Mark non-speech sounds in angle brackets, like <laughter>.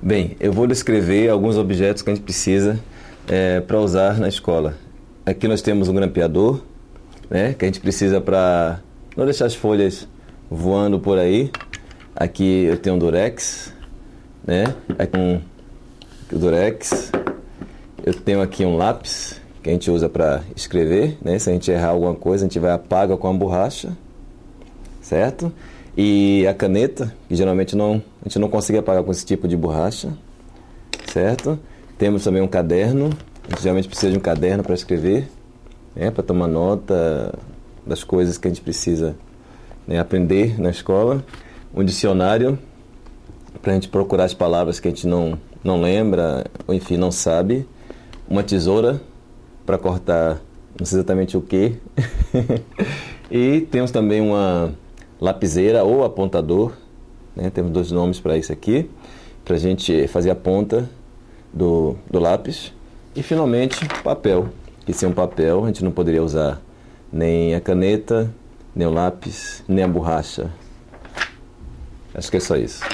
Bem, eu vou descrever alguns objetos que a gente precisa é, para usar na escola. Aqui nós temos um grampeador, né, que a gente precisa para não deixar as folhas voando por aí. Aqui eu tenho um durex, né, aqui um durex. Eu tenho aqui um lápis que a gente usa para escrever, né? Se a gente errar alguma coisa, a gente vai apaga com a borracha, certo? E a caneta, que geralmente não, a gente não consegue apagar com esse tipo de borracha, certo? Temos também um caderno, a gente geralmente precisa de um caderno para escrever, né? para tomar nota das coisas que a gente precisa né? aprender na escola. Um dicionário, para a gente procurar as palavras que a gente não, não lembra, ou enfim, não sabe. Uma tesoura para cortar não sei exatamente o que. <laughs> e temos também uma lapiseira ou apontador, né? temos dois nomes para isso aqui, para a gente fazer a ponta do, do lápis. E finalmente, papel, que sem um papel a gente não poderia usar nem a caneta, nem o lápis, nem a borracha. Acho que é só isso.